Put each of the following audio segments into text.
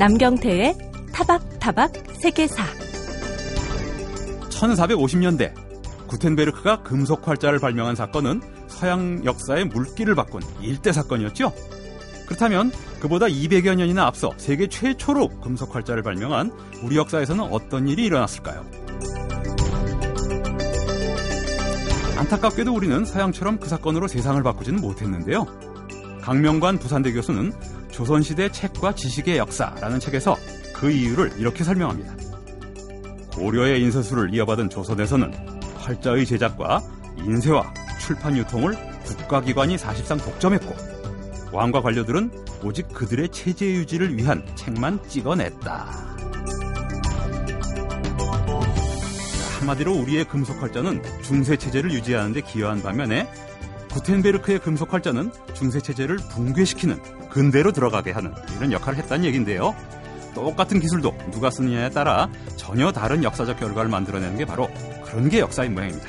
남경태의 타박타박 세계사 1450년대 구텐베르크가 금속 활자를 발명한 사건은 서양 역사의 물기를 바꾼 일대 사건이었죠. 그렇다면 그보다 200여 년이나 앞서 세계 최초로 금속 활자를 발명한 우리 역사에서는 어떤 일이 일어났을까요? 안타깝게도 우리는 서양처럼 그 사건으로 세상을 바꾸지는 못했는데요. 강명관 부산대 교수는 조선시대 책과 지식의 역사라는 책에서 그 이유를 이렇게 설명합니다. 고려의 인쇄술을 이어받은 조선에서는 활자의 제작과 인쇄와 출판 유통을 국가기관이 사실상 독점했고 왕과 관료들은 오직 그들의 체제 유지를 위한 책만 찍어냈다. 한마디로 우리의 금속 활자는 중세 체제를 유지하는 데 기여한 반면에 구텐베르크의 금속 활자는 중세 체제를 붕괴시키는 근대로 들어가게 하는 이런 역할을 했다는 얘기인데요. 똑같은 기술도 누가 쓰느냐에 따라 전혀 다른 역사적 결과를 만들어내는 게 바로 그런 게 역사인 모양입니다.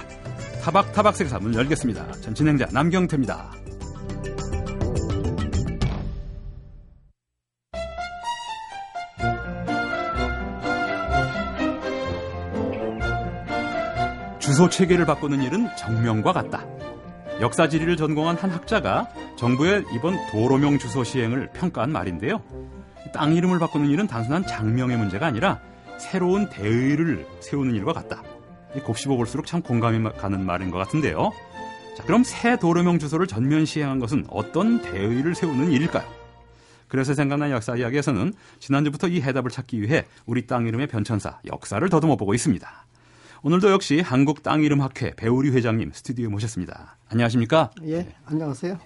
타박 타박 세계사 문 열겠습니다. 전 진행자 남경태입니다. 주소 체계를 바꾸는 일은 정명과 같다. 역사 지리를 전공한 한 학자가 정부의 이번 도로명 주소 시행을 평가한 말인데요. 땅 이름을 바꾸는 일은 단순한 장명의 문제가 아니라 새로운 대의를 세우는 일과 같다. 곱씹어 볼수록 참 공감이 가는 말인 것 같은데요. 자, 그럼 새 도로명 주소를 전면 시행한 것은 어떤 대의를 세우는 일일까요? 그래서 생각난 역사 이야기에서는 지난주부터 이 해답을 찾기 위해 우리 땅 이름의 변천사 역사를 더듬어 보고 있습니다. 오늘도 역시 한국 땅 이름 학회 배우리 회장님 스튜디오에 모셨습니다. 안녕하십니까? 예, 안녕하세요.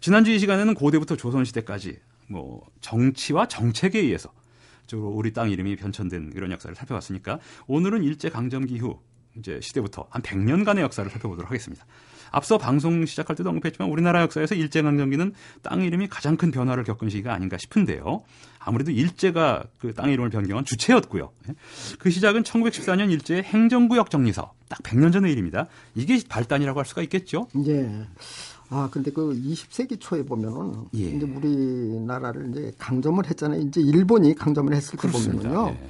지난주 이 시간에는 고대부터 조선시대까지 뭐 정치와 정책에 의해서 우리 땅 이름이 변천된 이런 역사를 살펴봤으니까 오늘은 일제 강점기 후 이제 시대부터 한 100년간의 역사를 살펴보도록 하겠습니다. 앞서 방송 시작할 때도 언급했지만 우리나라 역사에서 일제강점기는 땅 이름이 가장 큰 변화를 겪은 시기가 아닌가 싶은데요. 아무래도 일제가 그 땅 이름을 변경한 주체였고요. 그 시작은 1914년 일제의 행정구역 정리서 딱 100년 전의 일입니다. 이게 발단이라고 할 수가 있겠죠. 예. 아, 근데 그 20세기 초에 보면은 예. 이제 우리나라를 이제 강점을 했잖아요. 이제 일본이 강점을 했을 때 그렇습니다. 보면은요. 예.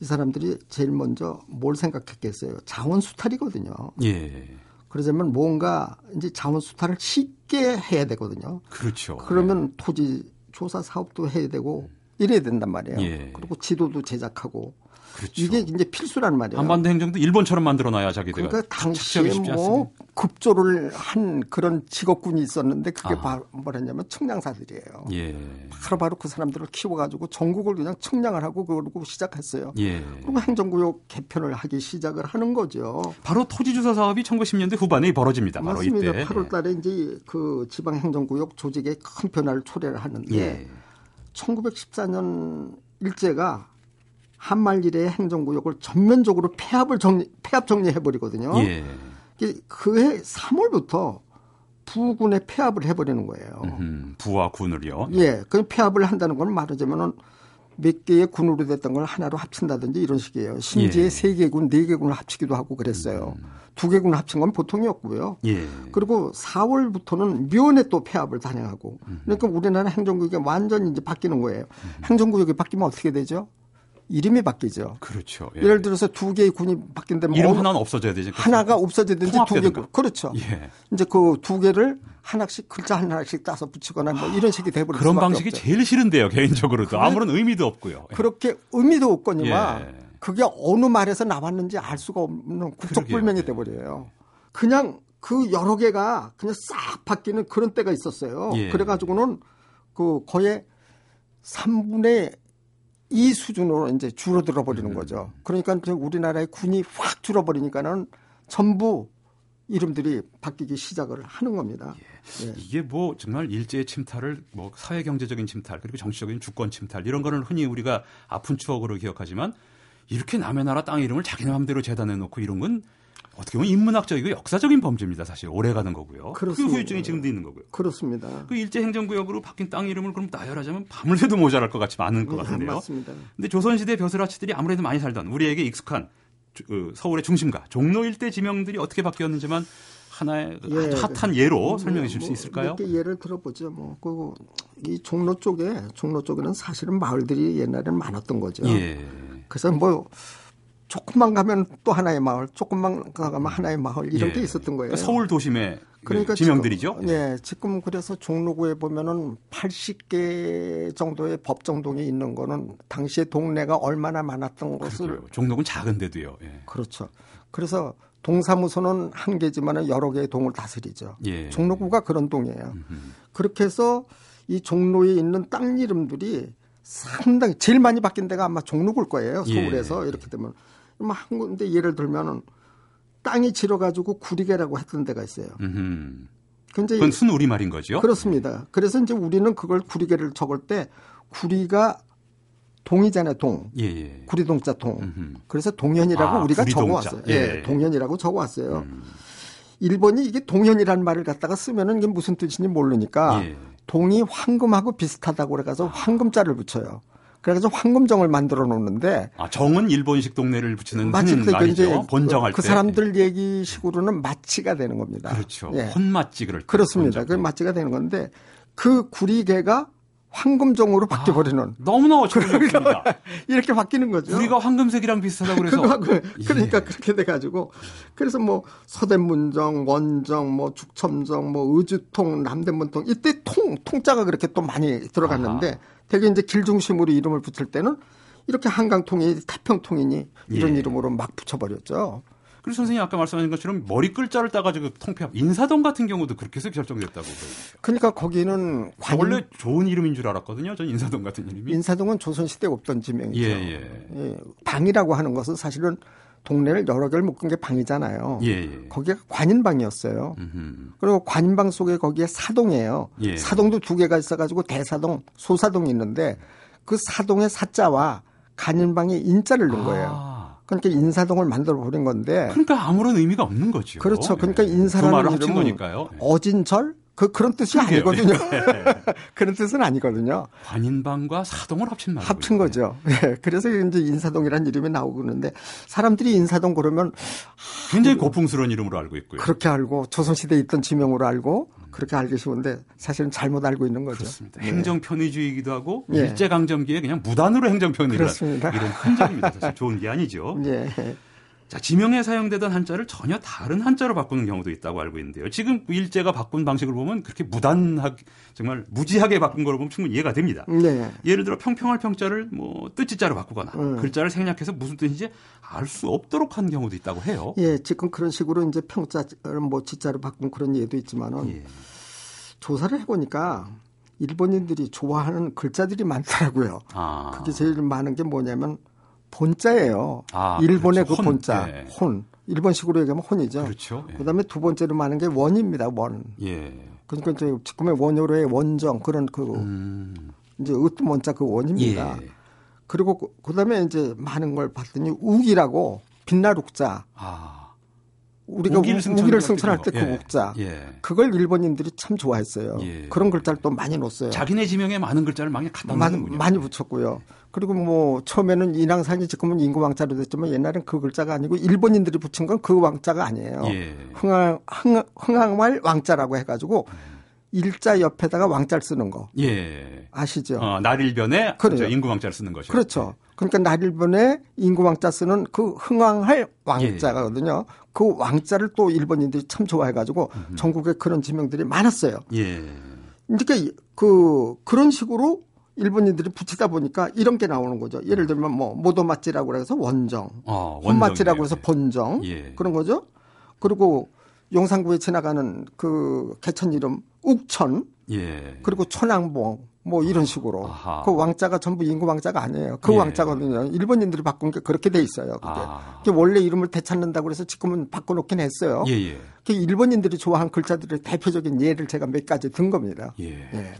이 사람들이 제일 먼저 뭘 생각했겠어요? 자원 수탈이거든요. 예. 그러자면 뭔가 이제 자원 수탈을 쉽게 해야 되거든요. 그렇죠. 그러면 토지 조사 사업도 해야 되고 이래야 된단 말이에요. 예. 그리고 지도도 제작하고 그렇죠. 이게 이제 필수란 말이에요. 한반도 행정도 일본처럼 만들어놔야 자기들가. 그러니까 당시에 뭐 급조를 한 그런 직업군이 있었는데 그게 아. 바로 뭐랬냐면 청량사들이에요. 예. 바로 바로 그 사람들을 키워가지고 전국을 그냥 청량을 하고 그러고 시작했어요. 예. 그리고 행정구역 개편을 하기 시작을 하는 거죠. 바로 토지조사 사업이 1910년대 후반에 벌어집니다. 바로 맞습니다. 이때. 8월달에 이제 그 지방행정구역 조직에 큰 변화를 초래를 하는데 예. 1914년 일제가 한말일의 행정구역을 전면적으로 폐합을 정리, 폐합 정리해버리거든요. 예. 그해 3월부터 부군의 폐합을 해버리는 거예요. 음흠, 부와 군을요? 예. 그 폐합을 한다는 건 말하자면은 몇 개의 군으로 됐던 걸 하나로 합친다든지 이런 식이에요. 심지어 예. 세 개 군, 네 개 군을 합치기도 하고 그랬어요. 음. 두 개 군을 합친 건 보통이었고요. 예. 그리고 4월부터는 묘에 또 폐합을 단행하고 음. 그러니까 우리나라 행정구역이 완전히 이제 바뀌는 거예요. 음. 행정구역이 바뀌면 어떻게 되죠? 이름이 바뀌죠. 그렇죠. 예. 를 들어서 두 개의 군이 바뀐다면 이름 하나는 없어져야 되죠. 하나가 없어지든지 두 개. 그렇죠. 예. 이제 그 두 개를 하나씩 글자 하나씩 따서 붙이거나 뭐 이런 식이 돼버리죠. 그런 방식이 없죠. 제일 싫은데요, 개인적으로도 아무런 의미도 없고요. 예. 그렇게 의미도 없거니와 예. 그게 어느 말에서 나왔는지 알 수가 없는 국적불명이 돼버려요. 그냥 그 여러 개가 그냥 싹 바뀌는 그런 때가 있었어요. 예. 그래가지고는 그 거의 3분의 이 수준으로 이제 줄어들어 버리는 음. 거죠. 그러니까 우리나라의 군이 확 줄어버리니까는 전부 이름들이 바뀌기 시작을 하는 겁니다. 예. 예. 이게 뭐 정말 일제의 침탈을 뭐 사회 경제적인 침탈 그리고 정치적인 주권 침탈 이런 거는 흔히 우리가 아픈 추억으로 기억하지만 이렇게 남의 나라 땅 이름을 자기 마음대로 재단해 놓고 이런 건 어떻게 보면 인문학적이고 역사적인 범죄입니다. 사실 오래가는 거고요. 그렇습니다. 그 후유증이 지금도 있는 거고요. 그렇습니다. 그 일제 행정구역으로 바뀐 땅 이름을 그럼 나열하자면 밤을 새도 모자랄 것 같지 않은 것 네, 같은데요. 맞습니다. 근데 조선시대 벼슬아치들이 아무래도 많이 살던 우리에게 익숙한 그 서울의 중심가 종로 일대 지명들이 어떻게 바뀌었는지만 하나의 예, 핫한 예로 설명해 주실 뭐, 수 있을까요? 몇 개 예를 들어보죠. 뭐, 그 이 종로 쪽에 종로 쪽에는 사실은 마을들이 옛날에는 많았던 거죠. 예. 그래서 뭐 조금만 가면 또 하나의 마을, 조금만 가면 하나의 마을 이런 예. 게 있었던 거예요. 그러니까 서울 도심의 그러니까 지명들이죠. 지금, 예, 지금 그래서 종로구에 보면은 80개 정도의 법정동이 있는 거는 당시에 동네가 얼마나 많았던 것을 그렇고요. 종로군 작은데도요. 예. 그렇죠. 그래서 동사무소는 한 개지만은 여러 개의 동을 다스리죠. 예. 종로구가 그런 동이에요. 음흠. 그렇게 해서 이 종로에 있는 땅 이름들이 상당히 제일 많이 바뀐 데가 아마 종로구일 거예요. 서울에서 예. 이렇게 되면 한 군데 예를 들면은 땅이 지어가지고 구리개라고 했던 데가 있어요. 근데 그건 순우리 말인 거죠? 그렇습니다. 그래서 이제 우리는 그걸 구리개를 적을 때 구리가 동이잖아요, 동. 예, 예. 구리동자 동. 음흠. 그래서 동현이라고 아, 우리가 적어왔어요. 예. 예, 동현이라고 적어왔어요. 음. 일본이 이게 동현이라는 말을 갖다가 쓰면은 이게 무슨 뜻인지 모르니까 예. 동이 황금하고 비슷하다고 그래가지고 황금자를 붙여요. 그래서 황금정을 만들어 놓는데 아 정은 일본식 동네를 붙이는 마치 그 말이죠. 본정할 그 때. 사람들 얘기식으로는 마치가 되는 겁니다. 그렇죠. 예. 혼마치 그럴 때. 그렇습니다. 그 마치가 되는 건데 그 구리개가 황금종으로 바뀌어 버리는 아, 너무나 어처구니없습니다. 이렇게 바뀌는 거죠. 우리가 황금색이랑 비슷하다고 그래서 그러니까 예. 그렇게 돼 가지고 그래서 뭐 서대문정, 원정, 뭐 죽첨정, 뭐 의주통, 남대문통 이때 통 통자가 그렇게 또 많이 들어갔는데 아하. 되게 이제 길 중심으로 이름을 붙일 때는 이렇게 한강통이 태평통이니 이런 예. 이름으로 막 붙여버렸죠. 그리고 선생님 아까 말씀하신 것처럼 머리 끌자를 따가지고 통폐합 인사동 같은 경우도 그렇게 해서 결정됐다고. 그러니까 거기는 관... 원래 좋은 이름인 줄 알았거든요. 전 인사동 같은 이름이. 인사동은 조선 시대 없던 지명이죠. 예, 예. 예. 방이라고 하는 것은 사실은 동네를 여러 개를 묶은 게 방이잖아요. 예, 예. 거기가 관인방이었어요. 음흠. 그리고 관인방 속에 거기에 사동이에요. 예. 사동도 두 개가 있어가지고 대사동, 소사동이 있는데 그 사동의 사자와 관인방에 인자를 넣은 거예요. 아. 그러니까 인사동을 만들어 버린 건데. 그러니까 아무런 의미가 없는 거죠. 그렇죠. 그러니까 예. 인사라는 이름은 거니까요. 예. 어진절 그 그런 뜻이 그러게요. 아니거든요. 예. 그런 뜻은 아니거든요. 관인방과 사동을 합친 말 합친 거죠. 예. 그래서 이제 인사동이라는 이름이 나오고 그러는데 사람들이 인사동 그러면 굉장히 고풍스러운 이름으로 알고 있고요. 그렇게 알고 조선시대에 있던 지명으로 알고 그렇게 알기 쉬운데 사실은 잘못 알고 있는 거죠. 그렇습니다. 네. 행정 편의주의이기도 하고 네. 일제 강점기에 그냥 무단으로 행정 편의를. 이런 흔적입니다. 사실 좋은 게 아니죠. 네. 자, 지명에 사용되던 한자를 전혀 다른 한자로 바꾸는 경우도 있다고 알고 있는데요. 지금 일제가 바꾼 방식을 보면 그렇게 무단하게 정말 무지하게 바꾼 걸 보면 충분히 이해가 됩니다. 네. 예를 들어 평평할 평자를 뭐 뜻지자로 바꾸거나 음. 글자를 생략해서 무슨 뜻인지 알 수 없도록 한 경우도 있다고 해요. 예, 지금 그런 식으로 이제 평자를 뭐 지자로 바꾼 그런 예도 있지만은 예. 조사를 해보니까 일본인들이 좋아하는 글자들이 많더라고요. 아. 그게 제일 많은 게 뭐냐면 본자예요. 아, 일본의 그렇죠. 그 본자, 네. 혼. 일본식으로 얘기하면 혼이죠. 그렇죠. 예. 그다음에 두 번째로 많은 게 원입니다. 원. 예. 그러니까 이제 지금의 원어로의 원정 그런 그 음. 이제 으뜸 원자 그 원입니다. 예. 그리고 그, 그다음에 이제 많은 걸 봤더니 우기라고 빛나룩자. 아. 우리가 우기를, 우기를 승천할 때그 예. 옥자 예. 그걸 일본인들이 참 좋아했어요. 예. 그런 글자를 또 많이 넣었어요. 자기네 지명에 많은 글자를 많이 갖다 놓는군요. 많이 붙였고요. 그리고 뭐 처음에는 인왕산이 지금은 인구 왕자로 됐지만 옛날엔 그 글자가 아니고 일본인들이 붙인 건 그 왕자가 아니에요. 예. 흥왕, 흥, 흥왕말 왕자라고 해가지고 일자 옆에다가 왕자를 쓰는 거. 예. 아시죠? 어, 날일변에 그렇죠. 인구 왕자를 쓰는 것이죠. 그렇죠. 그러니까 날일변에 인구왕자 쓰는 그 흥왕할 왕자거든요. 예. 그 왕자를 또 일본인들이 참 좋아해가지고 음흠. 전국에 그런 지명들이 많았어요. 예. 그러니까 그 그런 식으로 일본인들이 붙이다 보니까 이런 게 나오는 거죠. 예를 들면 뭐 모도마찌라고 해서 원정, 어, 혼마찌라고 해서 본정 예. 그런 거죠. 그리고 용산구에 지나가는 그 개천 이름 욱천, 예. 그리고 천왕봉 뭐 이런 식으로 아하. 그 왕자가 전부 인구 왕자가 아니에요. 그 예. 왕자거든요. 일본인들이 바꾼 게 그렇게 돼 있어요. 그게. 아. 그게 원래 이름을 되찾는다고 그래서 지금은 바꿔놓긴 했어요. 예, 예. 그 일본인들이 좋아하는 글자들의 대표적인 예를 제가 몇 가지 든 겁니다. 예. 예.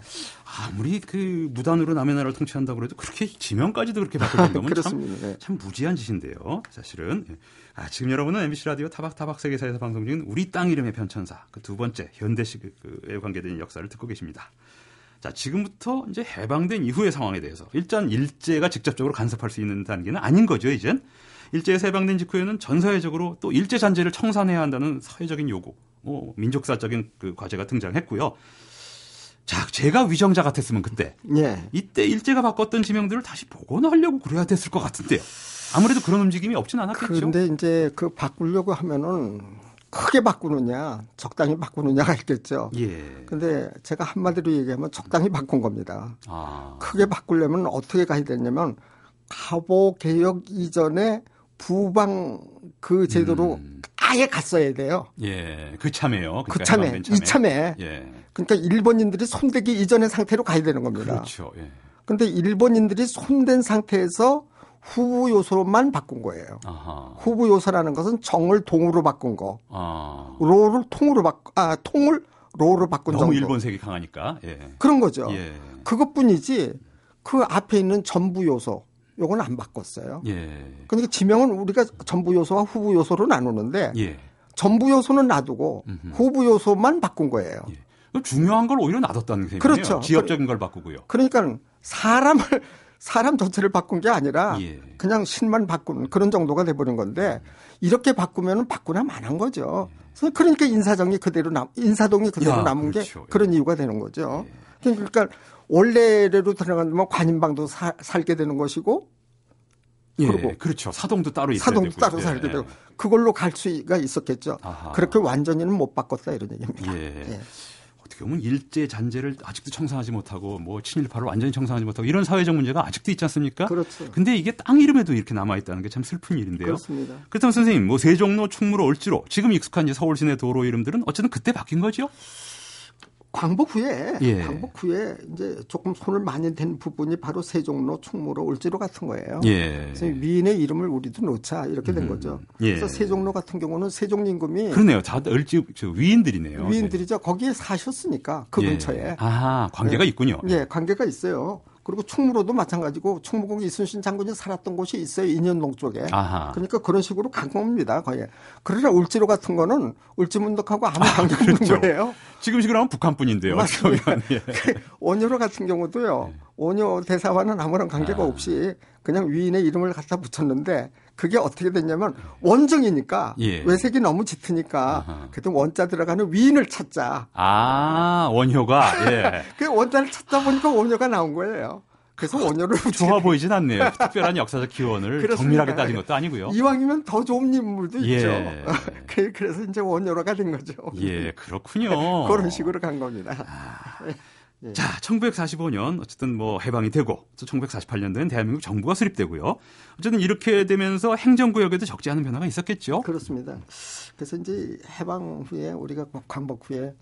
아무리 그 무단으로 남의 나라를 통치한다고 해도 그렇게 지명까지도 그렇게 바꿀 정도면 참, 예. 참 무지한 짓인데요. 사실은. 예. 아, 지금 여러분은 MBC 라디오 타박타박 세계사에서 방송 중인 우리 땅 이름의 편천사 그 두 번째 현대식에 관계된 역사를 듣고 계십니다. 자, 지금부터 이제 해방된 이후의 상황에 대해서 일단 일제가 직접적으로 간섭할 수 있는 단계는 아닌 거죠, 이젠. 일제에서 해방된 직후에는 전 사회적으로 또 일제 잔재를 청산해야 한다는 사회적인 요구, 뭐 민족사적인 그 과제가 등장했고요. 자, 제가 위정자 같았으면 그때. 예. 이때 일제가 바꿨던 지명들을 다시 복원하려고 그래야 됐을 것 같은데요. 아무래도 그런 움직임이 없진 않았겠죠. 그런데 이제 그 바꾸려고 하면은 크게 바꾸느냐, 적당히 바꾸느냐가 있겠죠. 예. 근데 제가 한마디로 얘기하면 적당히 바꾼 겁니다. 아. 크게 바꾸려면 어떻게 가야 되냐면 가보 개혁 이전에 부방 그 제도로 음. 아예 갔어야 돼요. 예. 그 참에요. 그러니까 그 참에, 이참에. 예. 그러니까 일본인들이 손대기 이전의 상태로 가야 되는 겁니다. 그렇죠. 예. 근데 일본인들이 손댄 상태에서 후부 요소만 바꾼 거예요. 아하. 후부 요소라는 것은 정을 동으로 바꾼 거. 아. 로를 통으로 바꾼 아 통을 로로 바꾼 너무 정도. 일본색이 강하니까. 예. 그런 거죠. 예. 그것뿐이지 그 앞에 있는 전부 요소 요건 안 바꿨어요. 예. 그러니까 지명은 우리가 전부 요소와 후부 요소로 나누는데 예. 전부 요소는 놔두고 음흠. 후부 요소만 바꾼 거예요. 예. 중요한 걸 오히려 놔뒀다는 셈이네요. 그렇죠. 지역적인 걸 바꾸고요. 그러니까 사람을 사람 전체를 바꾼 게 아니라 예. 그냥 신만 바꾼 그런 정도가 돼버린 건데 이렇게 바꾸면 바꾸나 만한 거죠. 그러니까 인사정이 그대로 남, 인사동이 그대로 야, 남은 그렇죠. 게 그런 이유가 되는 거죠. 예. 그러니까 원래대로 들어가면 관인방도 사, 살게 되는 것이고 예, 그리고 그렇죠. 사동도 따로 있어야 사동도 되고. 따로 살게 예. 되고 그걸로 갈 수가 있었겠죠. 아하. 그렇게 완전히는 못 바꿨다 이런 얘기입니다. 예. 예. 어떻게 보면 일제 잔재를 아직도 청산하지 못하고 뭐 친일파를 완전히 청산하지 못하고 이런 사회적 문제가 아직도 있지 않습니까? 그렇죠. 근데 이게 땅 이름에도 이렇게 남아 있다는 게 참 슬픈 일인데요. 그렇습니다. 그렇다면 선생님 뭐 세종로, 충무로, 올지로 지금 익숙한 이제 서울 시내 도로 이름들은 어쨌든 그때 바뀐 거죠? 광복 후에 예. 광복 후에 이제 조금 손을 많이 댄 부분이 바로 세종로, 충무로, 올지로 같은 거예요. 예. 그래서 위인의 이름을 우리도 놓자 이렇게 된 음. 거죠. 예. 그래서 세종로 같은 경우는 세종 임금이 그러네요. 다 을지 위인들이네요. 위인들이죠. 거기에 사셨으니까 그 예. 근처에. 아 관계가 네. 있군요. 예, 관계가 있어요. 그리고 충무로도 마찬가지고 충무공 이순신 장군이 살았던 곳이 있어요. 인현동 쪽에. 아하. 그러니까 그런 식으로 간 겁니다. 거의. 그러나 울지로 같은 거는 울지문덕하고 아무 관계 아, 없는 그렇죠. 거예요. 지금 식으로 하면 북한뿐인데요. 맞습니다. 예. 원효로 같은 경우도요. 네. 원효 대사와는 아무런 관계가 아. 없이 그냥 위인의 이름을 갖다 붙였는데 그게 어떻게 됐냐면 원정이니까 예. 외색이 너무 짙으니까 그래도 원자 들어가는 위인을 찾자. 아 원효가 예. 그 원자를 찾다 보니까 원효가 나온 거예요. 그래서 원효를 좋아 보이진 않네요. 특별한 역사적 기원을 정밀하게 따진 것도 아니고요. 이왕이면 더 좋은 인물도 예. 있죠. 그, 그래서 이제 원효로가 된 거죠. 예, 그렇군요. 그런 식으로 간 겁니다. 아. 예. 자, 1945년 어쨌든 뭐 해방이 되고 1948년도엔 대한민국 정부가 수립되고요. 어쨌든 이렇게 되면서 행정구역에도 적지 않은 변화가 있었겠죠. 그렇습니다. 그래서 이제 해방 후에 우리가 광복 후에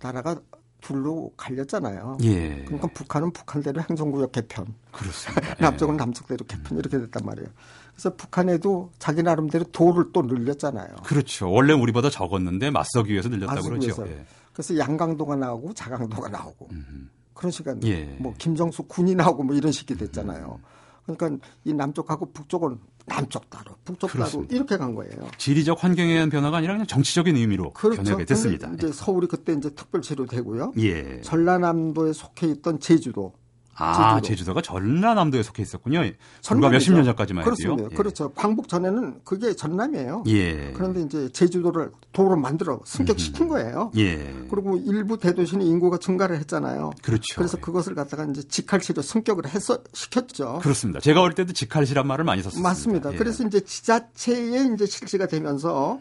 나라가 둘로 갈렸잖아요. 예. 그러니까 북한은 북한대로 행정구역 개편. 그렇습니다. 남쪽은 남쪽대로 개편 이렇게 됐단 말이에요. 그래서 북한에도 자기 나름대로 도를 또 늘렸잖아요. 그렇죠. 원래 우리보다 적었는데 맞서기 위해서 늘렸다고 그러죠. 예. 그래서 양강도가 나오고 자강도가 나오고 음흠. 그런 시간 예. 뭐 김정수 군이 나오고 뭐 이런 식이 됐잖아요. 그러니까 이 남쪽하고 북쪽은 남쪽 따로, 북쪽 그렇습니다. 따로 이렇게 간 거예요. 지리적 환경에 대한 변화가 아니라 그냥 정치적인 의미로 그렇죠. 변하게 됐습니다. 이제 서울이 그때 이제 특별치료 되고요. 예. 전라남도에 속해 있던 제주도 아, 제주도. 가 전라남도에 속해 있었군요. 불과 몇십 년 전까지만 해도요. 그렇습니다. 예. 그렇죠. 광복 전에는 그게 전남이에요. 예. 그런데 이제 제주도를 도로 만들어 승격시킨 음. 거예요. 예. 그리고 일부 대도시는 인구가 증가를 했잖아요. 그렇죠. 그래서 그것을 갖다가 이제 직할시로 승격을 해서 시켰죠. 그렇습니다. 제가 어릴 때도 직할시란 말을 많이 썼습니다. 맞습니다. 예. 그래서 이제 지자체에 이제 실시가 되면서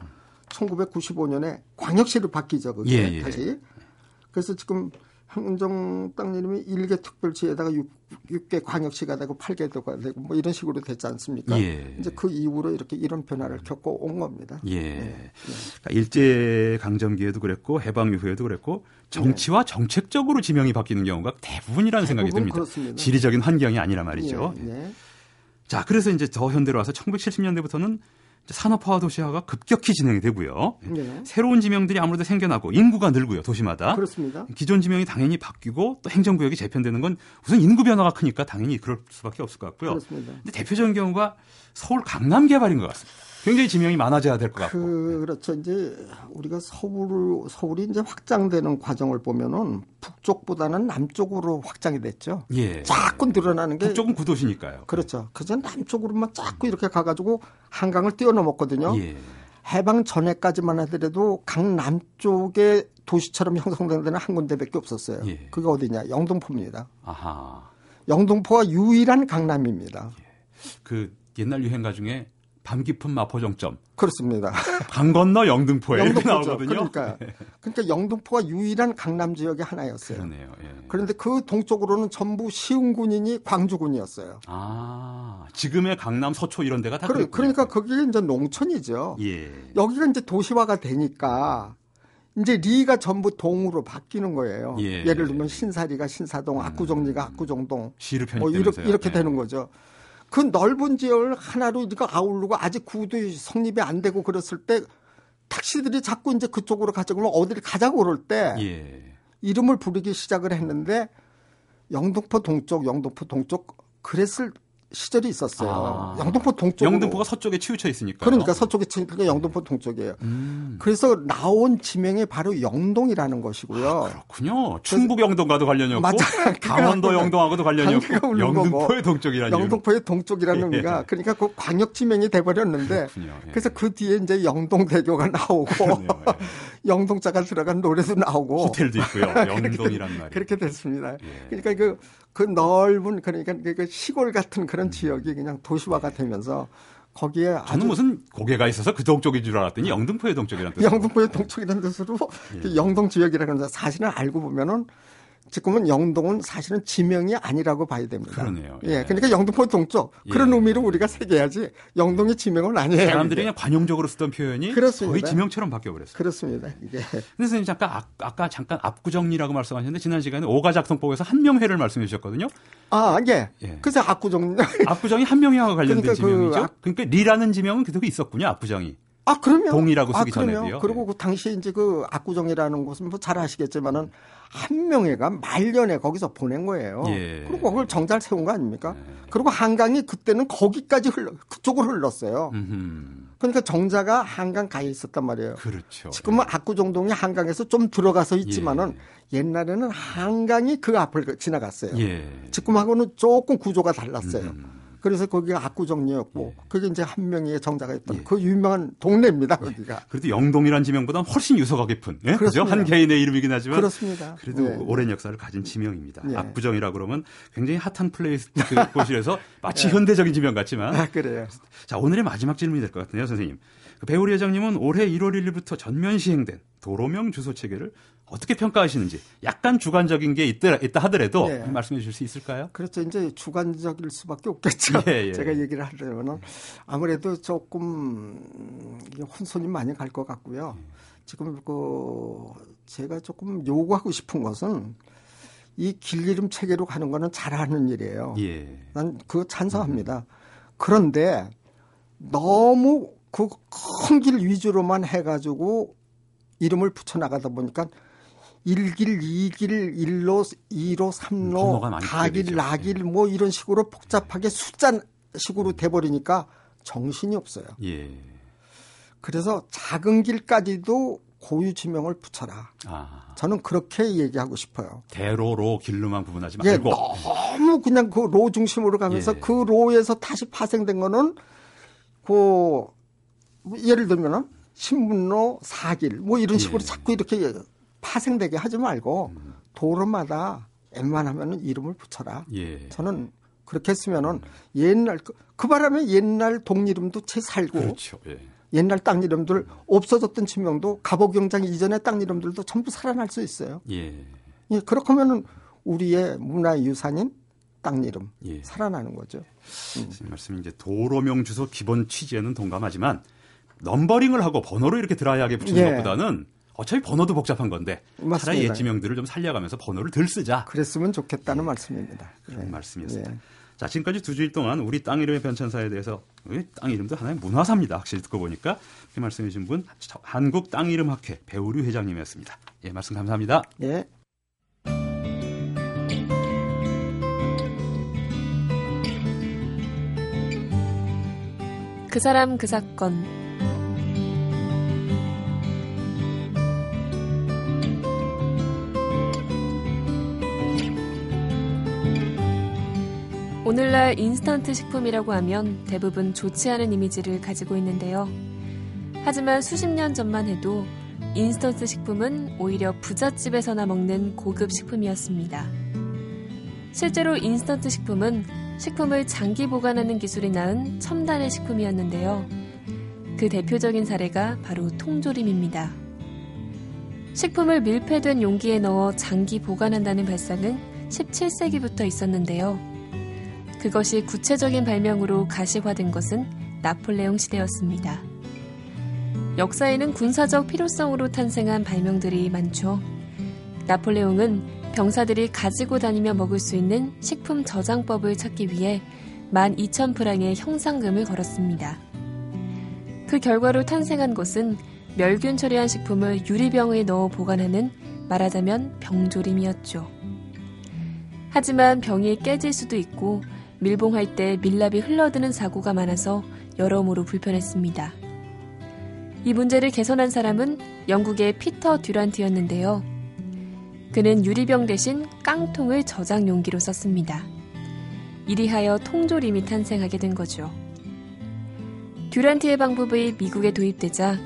1995년에 광역시로 바뀌죠. 그게 예, 예. 다시. 그래서 지금 행정 땅 이름이 1개 특별시에다가 6, 개 광역시가 되고 8개도가 되고 뭐 이런 식으로 됐지 않습니까? 예. 이제 그 이후로 이렇게 이런 변화를 겪고 온 겁니다. 예. 예. 그러니까 일제 강점기에도 그랬고 해방 이후에도 그랬고 정치와 네. 정책적으로 지명이 바뀌는 경우가 대부분이라는 대부분 생각이 듭니다. 그렇습니다. 지리적인 환경이 아니라 말이죠. 예. 예. 자, 그래서 이제 더 현대로 와서 1970년대부터는 산업화 도시화가 급격히 진행이 되고요. 네. 새로운 지명들이 아무래도 생겨나고 인구가 늘고요 도시마다. 그렇습니다. 기존 지명이 당연히 바뀌고 또 행정구역이 재편되는 건 우선 인구 변화가 크니까 당연히 그럴 수밖에 없을 것 같고요. 그렇습니다. 근데 대표적인 경우가 서울 강남 개발인 것 같습니다. 굉장히 지명이 많아져야 될 것 같고. 그, 그렇죠. 이제 우리가 서울 서울이 이제 확장되는 과정을 보면은 북쪽보다는 남쪽으로 확장이 됐죠. 예. 자꾸 늘어나는 게 북쪽은 구도시니까요. 그렇죠. 그전 남쪽으로만 자꾸 이렇게 가가지고 한강을 뛰어넘었거든요. 예. 해방 전에까지만 하더라도 강 남 쪽에 도시처럼 형성된 데는 한 군데밖에 없었어요. 예. 그게 어디냐? 영등포입니다. 아하. 영등포가 유일한 강남입니다. 예. 그 옛날 유행가 중에 밤 깊은 마포 정점. 그렇습니다. 강 건너 영등포에 영등포죠. 나오거든요. 그러니까 그러니까 영등포가 유일한 강남 지역의 하나였어요. 그러네요. 예. 그런데 그 동쪽으로는 전부 시흥군인이 광주군이었어요. 아 지금의 강남 서초 이런 데가 다 그래, 그러니까 거기 이제 농촌이죠. 예. 여기가 이제 도시화가 되니까 이제 리가 전부 동으로 바뀌는 거예요. 예. 를 들면 신사리가 신사동, 음. 압구정리가 압구정동, 시르 뭐 이렇게, 이렇게 예. 되는 거죠. 그 넓은 지역을 하나로 이거 아우르고 아직 구도 성립이 안 되고 그랬을 때 택시들이 자꾸 이제 그쪽으로 가자고 그러면 어디를 가자고 그럴 때 예. 이름을 부르기 시작을 했는데 영등포 동쪽, 영등포 동쪽 그랬을 시절이 있었어요. 아. 영등포 동쪽. 영등포가 서쪽에 치우쳐 있으니까. 그러니까 서쪽에 치우니까 영등포 동쪽이에요. 음. 그래서 나온 지명이 바로 영동이라는 것이고요. 아, 그렇군요. 충북 영동과도 관련이 없고 맞아. 강원도 영동하고도 관련이 없고 영등포의 동쪽이라는 영등포의 동쪽이라는 예. 의미가 그러니까 그 광역 지명이 돼 버렸는데 예. 그래서 그 뒤에 이제 영동대교가 나오고 예. 영동자가 들어간 노래도 나오고 호텔도 있고요. 영동이란 말이 그렇게 됐습니다. 예. 그러니까 그 그 넓은 그러니까 그 시골 같은 그런 지역이 그냥 도시화가 되면서 거기에 저는 무슨 고개가 있어서 그 동쪽인 줄 알았더니 영등포의 동쪽이라는 뜻으로 영등포의 동쪽이라는 뜻으로 예. 영동 지역이라는 사실은 알고 보면은 지금은 영동은 사실은 지명이 아니라고 봐야 됩니다. 그러네요. 예. 예. 그러니까 영등포 동쪽 그런 예. 의미로 우리가 새겨야지 영동이 지명은 아니에요. 사람들이 그냥 관용적으로 쓰던 표현이 그렇습니다. 거의 지명처럼 바뀌어 버렸어요. 그렇습니다. 이게. 선생님 잠깐 아, 아까 잠깐 압구정리라고 말씀하셨는데 지난 시간에 오가작성법에서 한명회를 말씀해 주셨거든요. 아, 예. 예. 그래서 압구정 압구정이 한명회와 관련된 그러니까 그 지명이죠. 그, 그러니까 리라는 지명은 그대로 있었군요. 압구정이. 아, 그러면 동이라고 쓰기 아, 전에도요. 그리고 그 당시에 이제 그 압구정이라는 곳은 뭐 잘 아시겠지만은 한 명회가 말년에 거기서 보낸 거예요. 예. 그리고 그걸 정잘 세운 거 아닙니까? 예. 그리고 한강이 그때는 거기까지 흘러 그쪽으로 흘렀어요. 음흠. 그러니까 정자가 한강 가에 있었단 말이에요. 그렇죠. 지금은 예. 압구정동이 한강에서 좀 들어가서 있지만은 예. 옛날에는 한강이 그 앞을 지나갔어요. 예. 지금하고는 조금 구조가 달랐어요. 음. 그래서 거기가 압구정리였고 예. 그게 이제 한명회 정자가 있던 예. 그 유명한 동네입니다. 예. 거기가. 그래도 영동이라는 지명보다 훨씬 유서가 깊은 예? 그죠? 한 개인의 이름이긴 하지만 그렇습니다. 그래도 예. 오랜 역사를 가진 지명입니다. 예. 압구정이라 그러면 굉장히 hot한 place 그 곳이라서 마치 현대적인 지명 같지만 아, 그래요. 자 오늘의 마지막 질문이 될 것 같네요, 선생님. 그 배우리 회장님은 올해 1월 1일부터 전면 시행된 도로명 주소 체계를 어떻게 평가하시는지 약간 주관적인 게 있다, 있다 하더라도 예. 말씀해 주실 수 있을까요? 그렇죠. 이제 주관적일 수밖에 없겠죠. 예, 예. 제가 얘기를 하려면은 아무래도 조금 혼선이 많이 갈 것 같고요. 지금 그 제가 조금 요구하고 싶은 것은 이 길 이름 체계로 가는 거는 잘하는 일이에요. 예. 난 그거 찬성합니다. 음. 그런데 너무 그 큰 길 위주로만 해가지고 이름을 붙여나가다 보니까 1길, 2길, 1로, 2로, 3로, 가길, 나길 뭐 이런 식으로 복잡하게 숫자 식으로 돼버리니까 정신이 없어요. 예. 그래서 작은 길까지도 고유 지명을 붙여라. 아. 저는 그렇게 얘기하고 싶어요. 대로로 길로만 구분하지 예, 말고. 예, 너무 그냥 그 로 중심으로 가면서 예. 그 로에서 다시 파생된 거는 그 예를 들면은 신문로 사길 뭐 이런 식으로 예. 자꾸 이렇게 파생되게 하지 말고 음. 도로마다 웬만하면 이름을 붙여라. 예. 저는 그렇게 했으면은 옛날 그, 그 바람에 옛날 동 이름도 채 살고 그렇죠. 예. 옛날 땅 이름들 없어졌던 지명도 갑오경장 이전의 땅 이름들도 전부 살아날 수 있어요. 예. 예 그렇게 하면은 우리의 문화 유산인 땅 이름 예. 살아나는 거죠. 음. 말씀 이제 도로명 주소 기본 취지에는 동감하지만 넘버링을 하고 번호로 이렇게 드라이하게 붙이는 예. 것보다는 어차피 번호도 복잡한 건데 맞습니다. 차라리 옛 지명들을 좀 살려가면서 번호를 덜 쓰자. 그랬으면 좋겠다는 예. 말씀입니다. 그런 예. 말씀이었습니다. 예. 자, 지금까지 두 주일 동안 우리 땅 이름의 변천사에 대해서 땅 이름도 하나의 문화사입니다. 확실히 듣고 보니까 이렇게 말씀해 주신 분 한국 땅 이름 학회 배우류 회장님이었습니다. 예, 말씀 감사합니다. 예. 그 사람 그 사건 오늘날 인스턴트 식품이라고 하면 대부분 좋지 않은 이미지를 가지고 있는데요. 하지만 수십 년 전만 해도 인스턴트 식품은 오히려 부잣집에서나 먹는 고급 식품이었습니다. 실제로 인스턴트 식품은 식품을 장기 보관하는 기술이 낳은 첨단의 식품이었는데요. 그 대표적인 사례가 바로 통조림입니다. 식품을 밀폐된 용기에 넣어 장기 보관한다는 발상은 17세기부터 있었는데요. 그것이 구체적인 발명으로 가시화된 것은 나폴레옹 시대였습니다. 역사에는 군사적 필요성으로 탄생한 발명들이 많죠. 나폴레옹은 병사들이 가지고 다니며 먹을 수 있는 식품 저장법을 찾기 위해 12,000프랑의 형상금을 걸었습니다. 그 결과로 탄생한 것은 멸균 처리한 식품을 유리병에 넣어 보관하는 말하자면 병조림이었죠. 하지만 병이 깨질 수도 있고 밀봉할 때 밀랍이 흘러드는 사고가 많아서 여러모로 불편했습니다. 이 문제를 개선한 사람은 영국의 피터 듀란트였는데요. 그는 유리병 대신 깡통을 저장 용기로 썼습니다. 이리하여 통조림이 탄생하게 된 거죠. 듀란트의 방법이 미국에 도입되자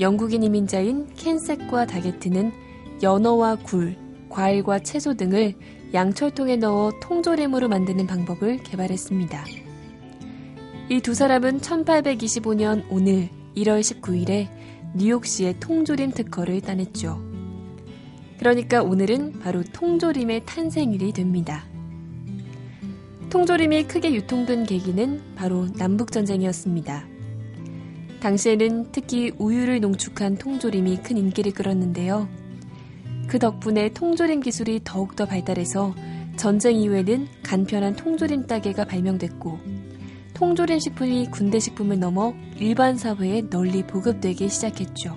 영국인 이민자인 켄셋과 다게트는 연어와 굴, 과일과 채소 등을 양철통에 넣어 통조림으로 만드는 방법을 개발했습니다. 이 두 사람은 1825년 오늘 1월 19일에 뉴욕시의 통조림 특허를 따냈죠. 그러니까 오늘은 바로 통조림의 탄생일이 됩니다. 통조림이 크게 유통된 계기는 바로 남북전쟁이었습니다. 당시에는 특히 우유를 농축한 통조림이 큰 인기를 끌었는데요. 그 덕분에 통조림 기술이 더욱더 발달해서 전쟁 이후에는 간편한 통조림 따개가 발명됐고 통조림 식품이 군대 식품을 넘어 일반 사회에 널리 보급되기 시작했죠.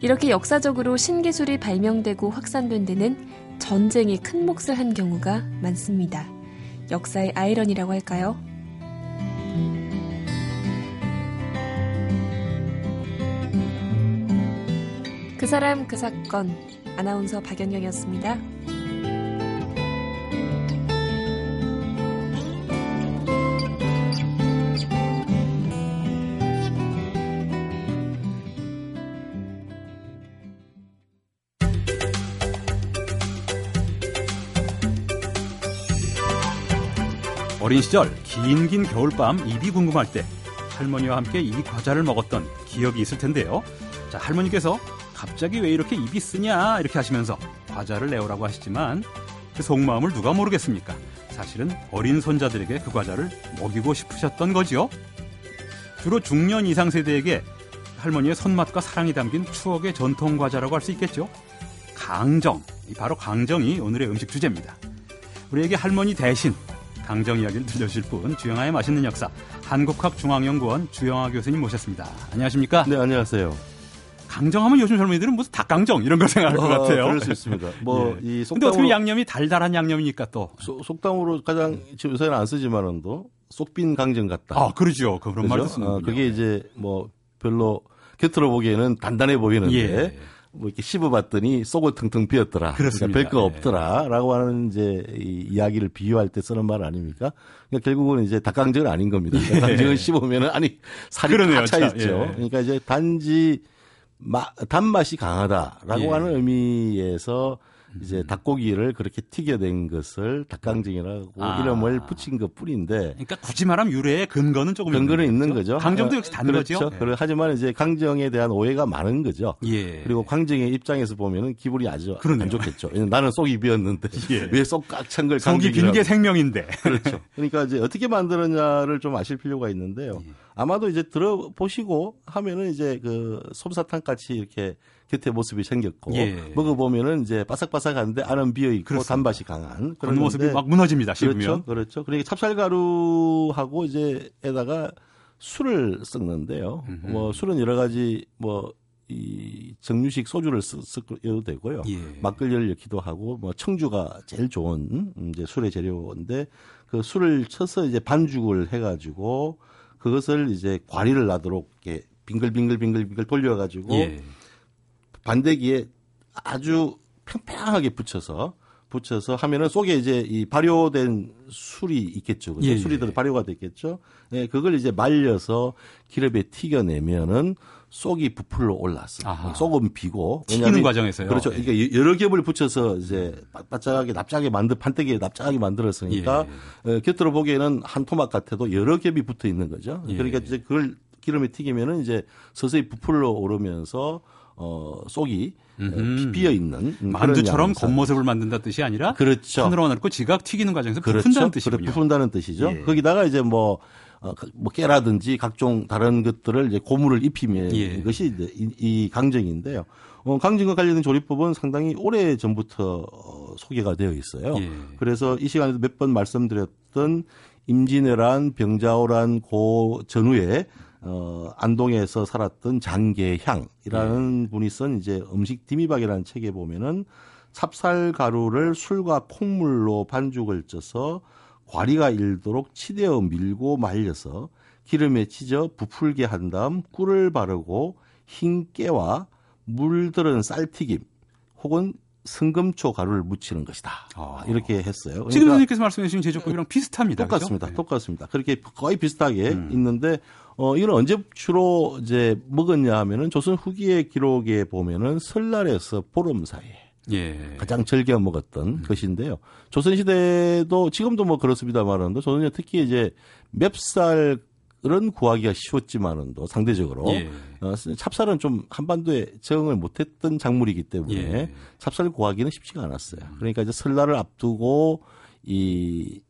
이렇게 역사적으로 신기술이 발명되고 확산된 데는 전쟁이 큰 몫을 한 경우가 많습니다. 역사의 아이러니라고 할까요? 사람 그 사건 아나운서 박연경이었습니다. 어린 시절 긴긴 겨울밤 입이 궁금할 때 할머니와 함께 이 과자를 먹었던 기억이 있을 텐데요. 자, 할머니께서 갑자기 왜 이렇게 입이 쓰냐 이렇게 하시면서 과자를 내오라고 하시지만 그 속마음을 누가 모르겠습니까? 사실은 어린 손자들에게 그 과자를 먹이고 싶으셨던 거지요. 주로 중년 이상 세대에게 할머니의 손맛과 사랑이 담긴 추억의 전통 과자라고 할 수 있겠죠. 강정, 바로 강정이 오늘의 음식 주제입니다. 우리에게 할머니 대신 강정 이야기를 들려주실 분 주영아의 맛있는 역사 한국학중앙연구원 주영아 교수님 모셨습니다. 안녕하십니까? 네, 안녕하세요. 강정하면 요즘 젊은이들은 무슨 닭강정 이런 거 생각할 것 어, 같아요. 그럴 수 있습니다. 뭐이 예. 속담 근데 어떻게 양념이 달달한 양념이니까 또 소, 속담으로 가장 지금 요새는 안 쓰지만은도 속빈 강정 같다. 아 그러죠. 그런 말도 쓰는 어, 그게 이제 뭐 별로 곁으로 보기에는 단단해 보이는데 예. 뭐 이렇게 씹어봤더니 속을 腾腾 비었더라. 그러니까 별거 예. 없더라라고 하는 이제 이 이야기를 비유할 때 쓰는 말 아닙니까? 그러니까 결국은 이제 닭강정은 아닌 겁니다. 예. 닭강정을 씹으면은 아니 살이 차 있죠. 예. 그러니까 이제 단지 마, 단맛이 강하다라고 예. 하는 의미에서 이제 닭고기를 그렇게 튀겨낸 것을 닭강정이라고 아. 이름을 붙인 것 뿐인데. 그러니까 굳이 말하면 유래의 근거는 조금 근거는 있는 거죠. 거죠. 강정도 역시 단 그렇죠. 거죠. 네. 하지만 이제 강정에 대한 오해가 많은 거죠. 예. 그리고 강정의 입장에서 보면은 기분이 아주 그러네요. 안 좋겠죠. 나는 속이 비었는데 예. 왜속 꽉 찬걸 속이 빈 게 생명인데. 그렇죠. 그러니까 이제 어떻게 만들었냐를 좀 아실 필요가 있는데요. 예. 아마도 이제 들어보시고 하면은 이제 그 솜사탕 같이 이렇게 곁에 모습이 생겼고 예. 먹어보면은 이제 바삭바삭한데 안은 비어 있고 그렇습니다. 단맛이 강한 그런 모습이 막 무너집니다. 씹으면. 그렇죠, 그렇죠. 그러니까 찹쌀가루하고 이제 에다가 술을 섞는데요. 음흠. 뭐 술은 여러 가지 뭐 이 정류식 소주를 섞어도 되고요. 예. 막걸리를 넣기도 하고 뭐 청주가 제일 좋은 이제 술의 재료인데 그 술을 쳐서 이제 반죽을 해가지고 그것을 이제 과리를 나도록 이렇게 빙글빙글빙글빙글 돌려가지고 예. 반대기에 아주 평평하게 붙여서 붙여서 하면은 속에 이제 이 발효된 술이 있겠죠. 그죠? 예, 예. 술이 들 발효가 됐겠죠. 예, 그걸 이제 말려서 기름에 튀겨내면은 속이 부풀러 올랐어 요. 속은 비고 튀기는 과정에서요. 그렇죠. 예. 이게 여러 겹을 붙여서 이제 바짝하게 납작하게 만들 판때기에 납작하게 만들었으니까 예. 어, 곁으로 보기에는 한 토막 같아도 여러 겹이 붙어 있는 거죠. 예. 그러니까 이제 그걸 기름에 튀기면은 이제 서서히 부풀러 오르면서 어 속이 음흠. 비어 있는 만두처럼 겉모습을 만든다 뜻이 아니라 그렇죠. 하늘로 넣고 지각 튀기는 과정에서 그렇죠. 부푼다는 뜻이군요. 부푼다는 뜻이죠. 예. 거기다가 이제 뭐 어, 그, 뭐 깨라든지 각종 다른 것들을 이제 고무를 입히면 예. 것이 이제 이, 이 강정인데요. 어, 강정과 관련된 조리법은 상당히 오래 전부터 어, 소개가 되어 있어요. 예. 그래서 이 시간에도 몇 번 말씀드렸던 임진왜란, 병자호란 고 전후에 어, 안동에서 살았던 장계향이라는 예. 분이 쓴 이제 음식 디미박이라는 책에 보면은 찹쌀 가루를 술과 콩물로 반죽을 쪄서 과리가 일도록 치대어 밀고 말려서 기름에 찢어 부풀게 한 다음 꿀을 바르고 흰 깨와 물들은 쌀튀김 혹은 승금초 가루를 묻히는 것이다. 아. 이렇게 했어요. 그러니까 지금 선생님께서 말씀해 주신 제조법이랑 비슷합니다. 똑같습니다. 그렇죠? 똑같습니다. 그렇게 거의 비슷하게 음. 있는데 어 이건 언제 주로 이제 먹었냐 하면은 조선 후기의 기록에 보면은 설날에서 보름 사이에 예. 가장 즐겨 먹었던 음. 것인데요. 조선 시대도 지금도 뭐 그렇습니다만은 조선시대 특히 이제 맵쌀 은 구하기가 쉬웠지만은도 상대적으로 예. 어, 찹쌀은 좀 한반도에 적응을 못했던 작물이기 때문에 예. 찹쌀 구하기는 쉽지가 않았어요. 그러니까 이제 설날을 앞두고 이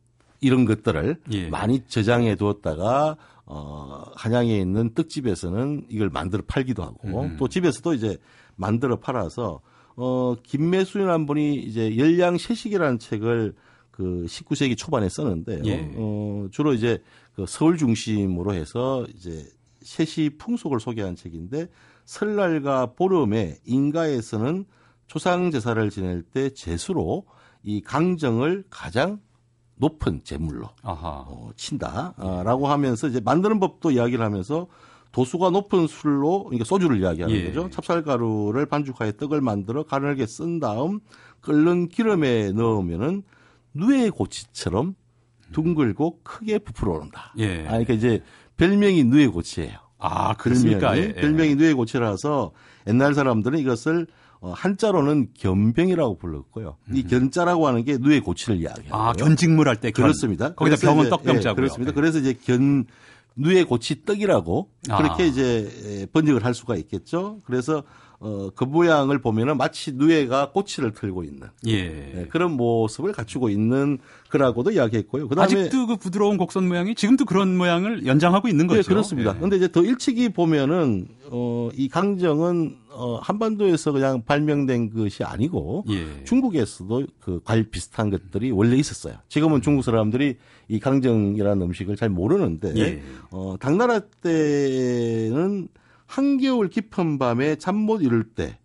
이런 것들을 예. 많이 저장해 두었다가 어 한양에 있는 떡집에서는 이걸 만들어 팔기도 하고 음. 또 집에서도 이제 만들어 팔아서 어, 김매수인한 분이 이제 열량 세식이라는 책을 그 19세기 초반에 썼는데 예. 어, 주로 이제 그 서울 중심으로 해서 이제 세시 풍속을 소개한 책인데 설날과 보름에 인가에서는 초상 제사를 지낼 때 제수로 이 강정을 가장 높은 제물로 어, 친다라고 하면서 이제 만드는 법도 이야기를 하면서 도수가 높은 술로 그러니까 소주를 이야기하는 예. 거죠. 찹쌀가루를 반죽하여 떡을 만들어 가늘게 쓴 다음 끓는 기름에 넣으면은 누에 고치처럼 둥글고 크게 부풀어 오른다. 예. 아, 그러니까 이제 별명이 누에 고치예요. 아, 그렇습니까? 별명이, 예. 별명이 누에 고치라서 옛날 사람들은 이것을 어, 한자로는 견병이라고 불렀고요. 음. 이 견자라고 하는 게 누에 고치를 이야기해요. 아, 견직물 할때 그렇습니다. 거기다 병은 떡병자고요. 예, 그렇습니다. 그래서 이제 견 누에 고치 떡이라고 그렇게 아. 이제 번역을 할 수가 있겠죠. 그래서 어, 그 모양을 보면은 마치 누에가 꼬치를 틀고 있는 예. 네, 그런 모습을 갖추고 있는 거라고도 이야기했고요. 그다음에 아직도 그 부드러운 곡선 모양이 지금도 그런 모양을 연장하고 있는 거죠. 네, 그렇습니다. 그런데 예. 이제 더 일찍이 보면은 어, 이 강정은 어, 한반도에서 그냥 발명된 것이 아니고 예. 중국에서도 그과일 비슷한 것들이 원래 있었어요. 지금은 중국 사람들이 이 강정이라는 음식을 잘 모르는데 예. 어, 당나라 때는 한겨울 깊은 밤에 잠 못 이룰 때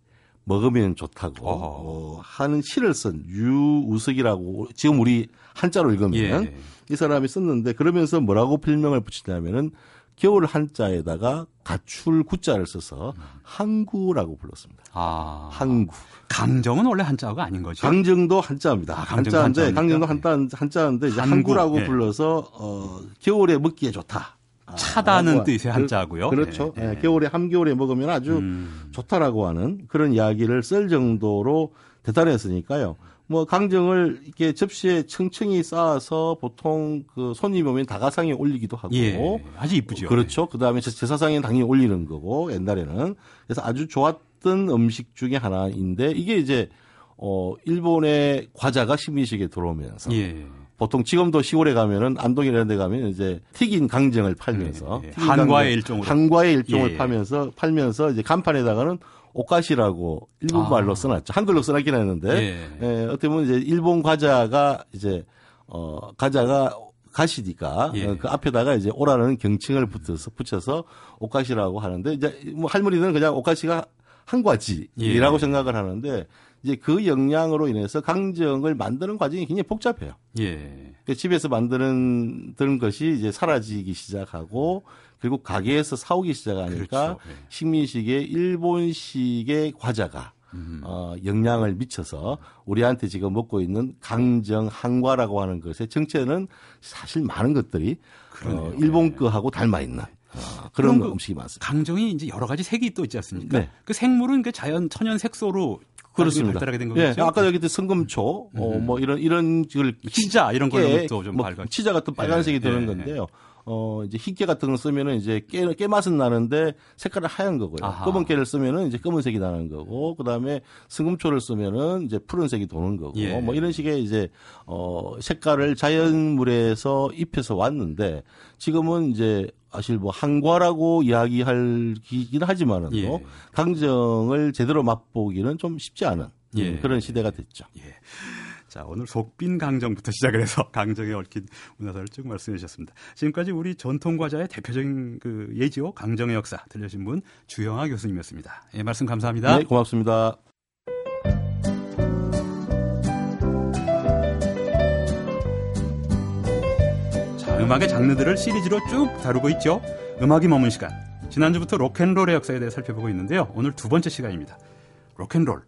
먹으면 좋다고 어, 하는 시를 쓴 유우석이라고 지금 우리 한자로 읽으면 예. 이 사람이 썼는데 그러면서 뭐라고 필명을 붙이냐면은 겨울 한자에다가 가출 구자를 써서 항구라고 불렀습니다. 아, 항구. 강정은 원래 한자가 아닌 거죠? 강정도 한자입니다. 아, 한자인데 강정도 한자 한자인데 이제 항구라고 예. 불러서 어, 겨울에 먹기에 좋다. 차다는 아, 뜻의 한자고요. 그, 렇죠 네. 네. 겨울에 함겨울에 먹으면 아주 음. 좋다라고 하는 그런 이야기를 쓸 정도로 대단했으니까요. 뭐 강정을 이렇게 접시에 층층이 쌓아서 보통 그 손님 오면 다가상에 올리기도 하고 예, 아주 이쁘죠. 그렇죠. 그다음에 제사상에 당연히 올리는 거고 옛날에는 그래서 아주 좋았던 음식 중에 하나인데 이게 이제 어 일본의 과자가 식민식에 들어오면서 예. 보통 지금도 시골에 가면은 안동 이런 데 가면 이제 튀긴 강정을 팔면서 예, 예. 한과의 일종으로 한과의 일종을 예. 파면서 팔면서 이제 간판에다가는 오카시라고 일본 말로 아. 써놨죠. 한글로 써놨긴 했는데 예. 예, 어떻게 보면 이제 일본 과자가 이제 어 과자가 가시니까 예. 어, 그 앞에다가 이제 오라는 경칭을 붙여서 붙여서 오카시라고 하는데 이제 뭐 할머니는 그냥 오카시가 한 과지라고 예. 생각을 하는데 이제 그 영향으로 인해서 강정을 만드는 과정이 굉장히 복잡해요. 예. 집에서 만드는 드는 것이 이제 사라지기 시작하고 결국 가게에서 사오기 시작하니까 그렇죠. 예. 식민식의 일본식의 과자가 음. 어, 영향을 미쳐서 우리한테 지금 먹고 있는 강정 항과라고 하는 것의 정체는 사실 많은 것들이 어, 일본 거하고 닮아 있는 어, 그런 그 음식이 많습니다. 강정이 이제 여러 가지 색이 또 있지 않습니까? 네. 그 생물은 그 자연 천연 색소로 그렇습니다. 발달하게 된 거죠. 예, 아까 여기 성금초, 음. 어, 뭐 이런 이런 걸 치자 이런 걸로 좀 뭐, 밝아. 치자 같은 빨간색이 예, 되는 예, 건데요. 어, 이제 흰깨 같은 걸 쓰면은 이제 깨, 깨 맛은 나는데 색깔은 하얀 거고요. 아하. 검은 깨를 쓰면은 이제 검은색이 나는 거고, 그 다음에 승금초를 쓰면은 이제 푸른색이 도는 거고, 예. 뭐 이런 식의 이제, 어, 색깔을 자연물에서 입혀서 왔는데, 지금은 이제 사실 뭐 한과라고 이야기하긴 하지만은 예. 강정을 제대로 맛보기는 좀 쉽지 않은 예. 그런 시대가 됐죠. 예. 자, 오늘 속빈 강정부터 시작을 해서 강정에 얽힌 문화사를 쭉 말씀해 주셨습니다. 지금까지 우리 전통 과자의 대표적인 그 예지요 강정의 역사 들려신 분 주영아 교수님이었습니다. 예, 말씀 감사합니다. 네, 고맙습니다. 음악의 장르들을 시리즈로 쭉 다루고 있죠. 음악이 머문 시간. 지난주부터 로큰롤의 역사에 대해 살펴보고 있는데요. 오늘 두 번째 시간입니다. 로큰롤.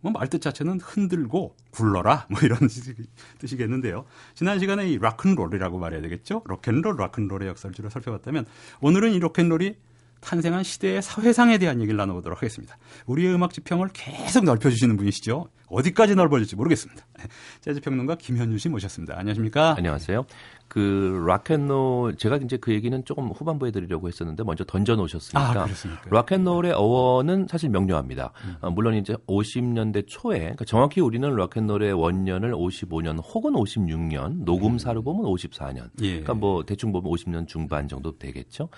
뭐 말뜻 자체는 흔들고 굴러라 뭐 이런 뜻이겠는데요. 지난 시간에 이 락큰롤이라고 말해야 되겠죠. 로큰롤, 락큰롤의 역사를 주로 살펴봤다면 오늘은 이 로큰롤이 탄생한 시대의 사회상에 대한 얘기를 나눠보도록 하겠습니다. 우리의 음악 지평을 계속 넓혀주시는 분이시죠. 어디까지 넓어질지 모르겠습니다. 재즈 평론가 김현주 씨 모셨습니다. 안녕하십니까? 안녕하세요. 그 락앤롤 제가 이제 그 얘기는 조금 후반부에 드리려고 했었는데 먼저 던져 놓으셨으니까 아, 락앤롤의 어원은 사실 명료합니다. 음. 어, 물론 이제 50년대 초에 그러니까 정확히 우리는 락앤롤의 원년을 55년 혹은 56년 녹음사로 보면 54년. 예. 그러니까 뭐 대충 보면 50년 중반 정도 되겠죠.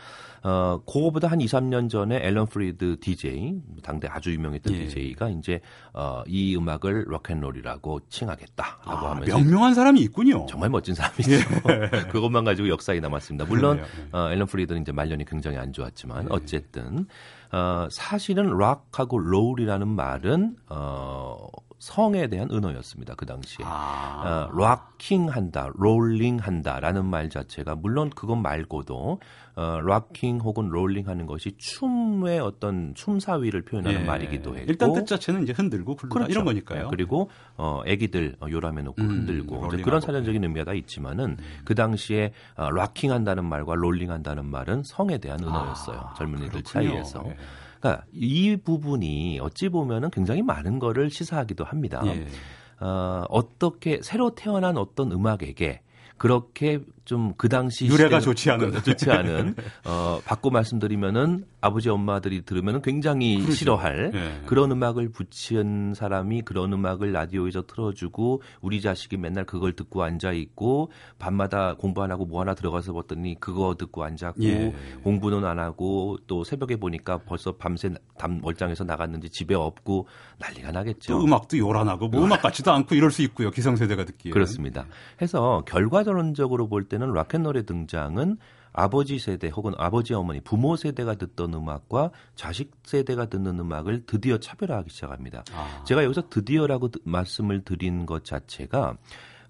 어, 그거보다 한 2, 3년 전에 앨런 프리드 DJ 당대 아주 유명했던 예. DJ가 이제 어, 이 음악을 락앤롤이라고 칭하겠다라고 아, 하면서 명명한 사람이 있군요. 정말 멋진 사람이죠. 예. 그것만 가지고 역사에 남았습니다. 물론 네. 어, 앨런 프리드는 이제 말년이 굉장히 안 좋았지만 네. 어쨌든 어, 사실은 락하고 롤이라는 말은 어, 성에 대한 은어였습니다. 그 당시에. 아. 어, rocking한다, rolling한다라는 말 자체가 물론 그것 말고도 어, rocking 혹은 rolling하는 것이 춤의 어떤 춤사위를 표현하는 예. 말이기도 했고 일단 뜻 자체는 이제 흔들고 굴르다 그렇죠. 이런 거니까요. 네, 그리고 어, 애기들 어, 요람해 놓고 음, 흔들고 그런 사전적인 의미가 다 있지만은 음. 그 당시에 어, 락킹한다는 말과 롤링한다는 말은 성에 대한 은어였어요. 아, 젊은이들 그렇군요. 사이에서. 예. 그러니까 이 부분이 어찌 보면은 굉장히 많은 거를 시사하기도 합니다. 예. 어, 어떻게 새로 태어난 어떤 음악에게 그렇게 좀 그 당시 유래가 좋지 않은 좋지 않은 어 바꿔 말씀드리면은 아버지 엄마들이 들으면은 굉장히 그렇죠. 싫어할 네. 그런 음악을 붙인 사람이 그런 음악을 라디오에서 틀어주고 우리 자식이 맨날 그걸 듣고 앉아 있고 밤마다 공부 안 하고 뭐 하나 들어가서 봤더니 그거 듣고 앉았고 예. 공부는 안 하고 또 새벽에 보니까 벌써 밤새 담 멀장에서 나갔는지 집에 없고 난리가 나겠죠. 음악도 요란하고 뭐 음악 같지도 않고 이럴 수 있고요. 기성세대가 듣기에 그렇습니다. 해서 결과적 결론적으로 볼 때는 락앤롤의 등장은 아버지 세대 혹은 아버지 어머니 부모 세대가 듣던 음악과 자식 세대가 듣는 음악을 드디어 차별화하기 시작합니다. 아. 제가 여기서 드디어라고 말씀을 드린 것 자체가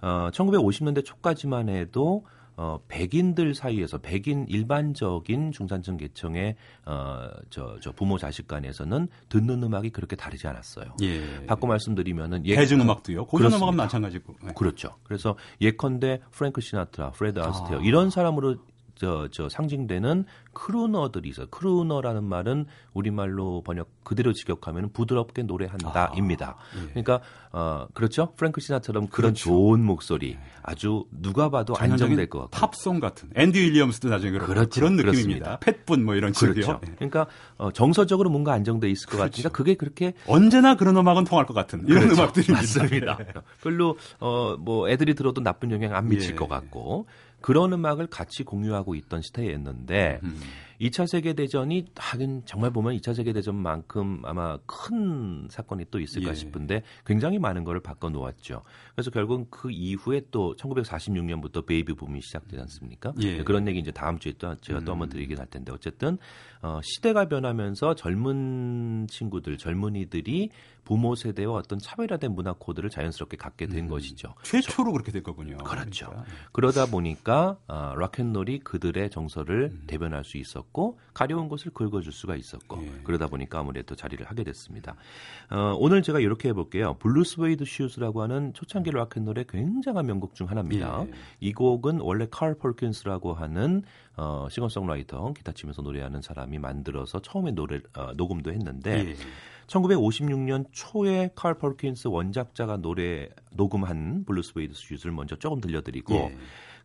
어, 1950년대 초까지만 해도 어, 백인들 사이에서 백인 일반적인 중산층 계층의 어, 저, 저 부모 자식 간에서는 듣는 음악이 그렇게 다르지 않았어요. 예. 바꿔 말씀드리면은 예, 대중 음악도요. 고전 음악은 마찬가지고. 네. 그렇죠. 그래서 예컨대 프랭크 시나트라, 프레드 아스테어 아. 이런 사람으로 저, 저 상징되는 crooner들이 있어요. crooner라는 말은 우리말로 번역 그대로 직역하면 부드럽게 노래한다입니다. 아, 예. 그러니까 어 그렇죠. 프랭크 시나처럼 그런 그렇죠. 좋은 목소리 아주 누가 봐도 안정될 것 같고 팝송 같은 앤디 윌리엄스도 나중에 그런 그렇죠. 그런 느낌입니다. 팻분 뭐 이런 식이요. 그렇죠. 예. 그러니까 어, 정서적으로 뭔가 안정돼 있을 것 그렇죠. 같으니까 그게 그렇게 언제나 그런 음악은 통할 것 같은 이런 그렇죠. 음악들입니다. 맞습니다. 별로 어 뭐 애들이 들어도 나쁜 영향 안 미칠 예. 것 같고 그런 음악을 같이 공유하고 있던 시대였는데 음. 2차 세계 대전이 하긴 정말 보면 2차 세계 대전만큼 아마 큰 사건이 또 있을까 예. 싶은데 굉장히 많은 거를 바꿔 놓았죠. 그래서 결국 그 이후에 또 1946년부터 베이비 붐이 시작되지 않습니까? 예. 그런 얘기 이제 다음 주에 또 제가 또 한번 음. 드리긴 할 텐데 어쨌든 어, 시대가 변하면서 젊은 친구들, 젊은이들이 부모 세대와 어떤 차별화된 문화 코드를 자연스럽게 갖게 된 음, 것이죠. 최초로 그렇게 된 거군요. 그렇죠. 그러니까. 그러다 보니까 어, 락앤롤이 그들의 정서를 음. 대변할 수 있었고 가려운 것을 긁어줄 수가 있었고 예. 그러다 보니까 아무래도 자리를 하게 됐습니다. 어, 오늘 제가 이렇게 해볼게요. Blue Suede Shoes라고 하는 초창기 락앤롤의 굉장한 명곡 중 하나입니다. 예. 이 곡은 원래 칼 펄킨스라고 하는 어, 싱어송라이터 기타 치면서 노래하는 사람이 만들어서 처음에 노래 어, 녹음도 했는데 예. 1956년 초에 칼 펄킨스 원작자가 노래 녹음한 Blue Suede Shoes를 먼저 조금 들려드리고 예.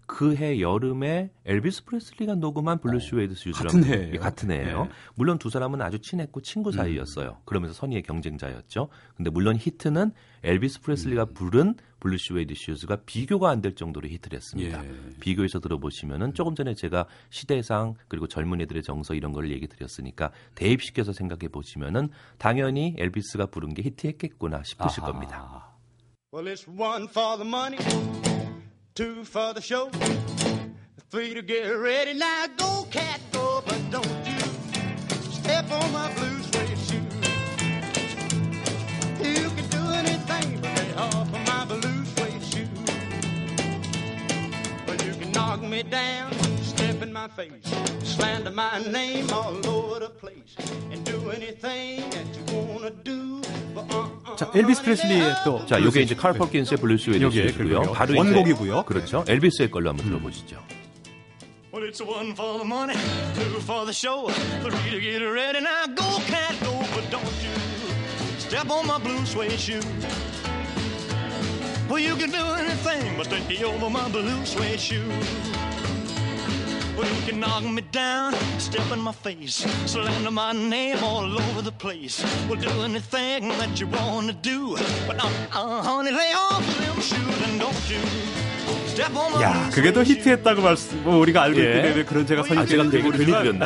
그 해 여름에 엘비스 프레슬리가 녹음한 Blue Suede Shoes라고 같은 해예요. 같은 해예요. 네. 물론 두 사람은 아주 친했고 친구 사이였어요. 음. 그러면서 선의의 경쟁자였죠. 근데 물론 히트는 엘비스 프레슬리가 음. 부른 Blue Suede Shoes가 비교가 안 될 정도로 히트를 했습니다. 예. 비교해서 들어보시면은 조금 전에 제가 시대상 그리고 젊은이들의 정서 이런 걸 얘기 드렸으니까 대입시켜서 생각해 보시면은 당연히 엘비스가 부른 게 히트했겠구나 싶으실 아하. 겁니다. Well, two for the show, three to get ready. Now go, cat, go, but don't you step on my blue suede shoe. You can do anything but lay off of my blue suede shoe. But you can knock me down, step in my face, slander my name all over the place, and do anything that you wanna do. 자, 엘비스 프레슬리의 또. 자, 요게 이제 칼 펄킨스의 블루스 웨디스고요. 바로 원곡이고요. 그렇죠. 엘비스의 걸로 한번 들어보시죠. Well, it's one for the money, two for the show, three to get ready. Now go, cat, go, but don't you step on my blue suede shoe. Well, you can do anything but take over my blue suede shoe. Well, you can knock me down, step in my face, slander my name all over the place. We'll do anything that you want to do. But uh, uh, honey, lay off them shoes and don't you. 야, 그게 더 히트했다고 말씀, 뭐 우리가 알고 예. 있기 그런 제가 선입견인지 아, 모르지만.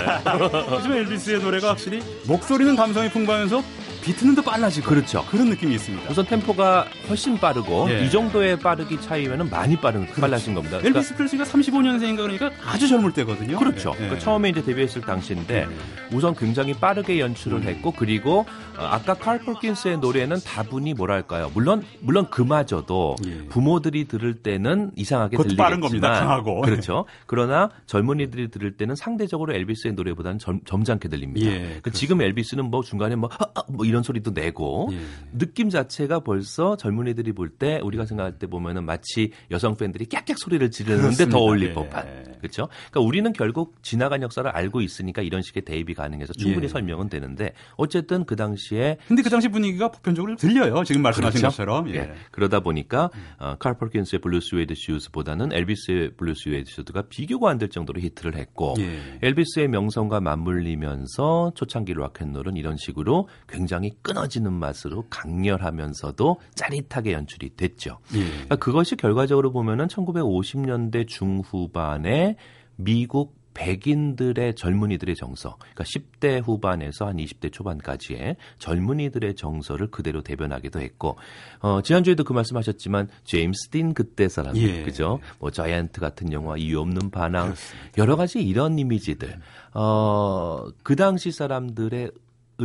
하지만 엘비스의 노래가 확실히 목소리는 감성이 풍부하면서 비트는 더 빨라지고 그렇죠. 그런 느낌이 있습니다. 우선 템포가 훨씬 빠르고 예. 이 정도의 빠르기 차이면은 많이 빠른 그렇죠. 빨라진 겁니다. 그러니까 엘비스 프레슬리가 35년생인가 그러니까 아주 젊을 때거든요. 그렇죠. 예. 그러니까 처음에 이제 데뷔했을 당시인데 예. 우선 굉장히 빠르게 연출을 음. 했고 그리고 어, 아까 칼 폴킨스의 노래는 다분히 뭐랄까요? 물론 물론 그마저도 예. 부모들이 들을 때는 이상하게 들리겠지만 빠른 겁니다. 강하고. 그렇죠. 그러나 젊은이들이 들을 때는 상대적으로 엘비스의 노래보다는 점, 점잖게 들립니다. 예, 그러니까 지금 엘비스는 뭐 중간에 뭐, 아, 아, 뭐 이런 소리도 내고 예. 느낌 자체가 벌써 젊은이들이 볼 때 우리가 생각할 때 보면은 마치 여성 팬들이 깍깍 소리를 지르는데. 더 어울릴 예. 법한 그렇죠. 그러니까 우리는 결국 지나간 역사를 알고 있으니까 이런 식의 대입이 가능해서 충분히 예. 설명은 되는데 어쨌든 그 당시에 근데 그 당시 분위기가 보편적으로 들려요. 지금 말씀하신 그렇죠? 것처럼 예. 예. 그러다 보니까 어, 칼 펄킨스의 Blue Suede Shoes보다는 엘비스의 Blue Suede Shoes가 비교가 안 될 정도로 히트를 했고 예. 엘비스의 명성과 맞물리면서 초창기 락앤롤은 이런 식으로 굉장히 끊어지는 맛으로 강렬하면서도 짜릿하게 연출이 됐죠. 예. 그러니까 그것이 결과적으로 보면은 1950년대 중후반에 미국 백인들의 젊은이들의 정서, 그러니까 10대 후반에서 한 20대 초반까지의 젊은이들의 정서를 그대로 대변하기도 했고, 어, 지난주에도 그 말씀하셨지만 제임스 딘 그때 사람, 예. 그죠? 뭐 자이언트 같은 영화, 이유 없는 반항, 그렇습니다. 여러 가지 이런 이미지들, 어, 그 당시 사람들의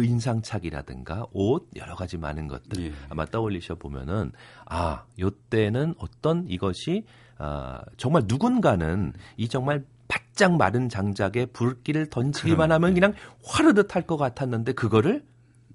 인상착이라든가 옷 여러 가지 많은 것들 예. 아마 떠올리셔 보면은 아 요때는 어떤 이것이 아 정말 누군가는 이 정말 바짝 마른 장작에 불길을 던지기만 하면 그냥 화르듯 할 것 같았는데 그거를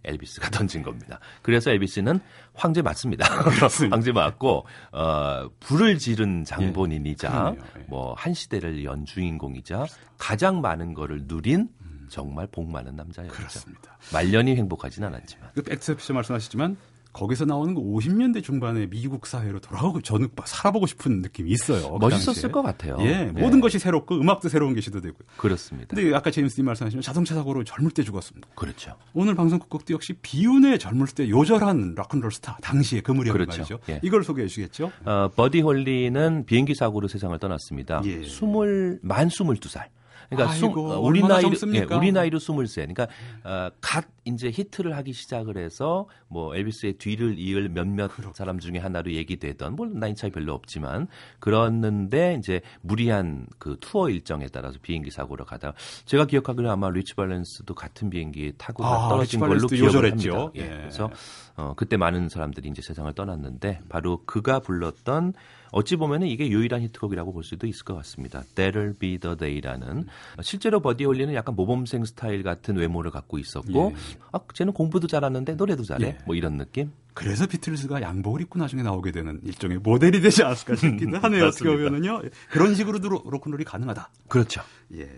엘비스가 던진 겁니다. 그래서 엘비스는 황제 맞습니다. 황제 맞고 어, 불을 지른 장본인이자 예. 뭐한 시대를 연 주인공이자 가장 많은 거를 누린 정말 복 많은 남자였죠. 그렇습니다. 말년이 행복하진 않았지만. 그 백스피셔 말씀하셨지만 거기서 나오는 그 50년대 중반의 미국 사회로 돌아가고 저는 살아보고 싶은 느낌이 있어요. 그 멋있었을 것 같아요. 예, 네. 모든 것이 새롭고 음악도 새로운 게 시도되고. 그렇습니다. 근데 아까 제임스 딘 말씀하시면 자동차 사고로 젊을 때 죽었습니다. 그렇죠. 오늘 방송 끝곡도 역시 비운의 젊을 때 요절한 락큰롤 스타 당시에 그 무렵 그렇죠. 말이죠. 예. 이걸 소개해 주시겠죠? 어, 버디 홀리는 비행기 사고로 세상을 떠났습니다. 예. 20, 만 22살. 그러니까 아이고, 수, 우리 나이로 예, 우리 나이로 23세. 그러니까 어, 갓 이제 히트를 하기 시작을 해서 뭐 엘비스의 뒤를 이을 몇몇 그렇 사람 중에 하나로 얘기되던 뭐 나이 차이 별로 없지만 그랬는데 이제 무리한 그 투어 일정에 따라서 비행기 사고로 가다 제가 기억하기로 아마 리치 발렌스도 같은 비행기에 타고 아, 떨어진 걸로 기억을 합니다. 예. 예. 그래서 어 그때 많은 사람들이 이제 세상을 떠났는데 바로 그가 불렀던 어찌 보면은 이게 유일한 히트곡이라고 볼 수도 있을 것 같습니다. That'll Be the Day라는 실제로 버디 홀리는 약간 모범생 스타일 같은 외모를 갖고 있었고 예. 아 쟤는 공부도 잘하는데 노래도 잘해 예. 뭐 이런 느낌. 그래서 비틀즈가 양복을 입고 나중에 나오게 되는 일종의 모델이 되지 않을까 싶기도 하네요. 어떻게 보면은요. 그런 식으로도 로큰롤이 가능하다. 그렇죠. 예.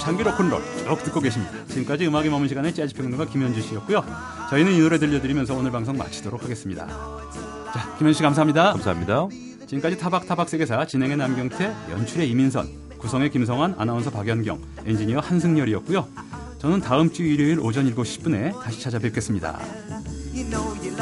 초창기 로큰롤 쭉 듣고 계십니다. 지금까지 음악이 머문 시간의 재즈 평론가 김현주 씨였고요. 저희는 이 노래 들려드리면서 오늘 방송 마치도록 하겠습니다. 자, 김현주 씨 감사합니다. 감사합니다. 지금까지 타박타박 세계사 진행의 남경태, 연출의 이민선, 구성의 김성환, 아나운서 박연경, 엔지니어 한승열이었고요. 저는 다음 주 일요일 오전 7시 10분에 다시 찾아뵙겠습니다. You know you.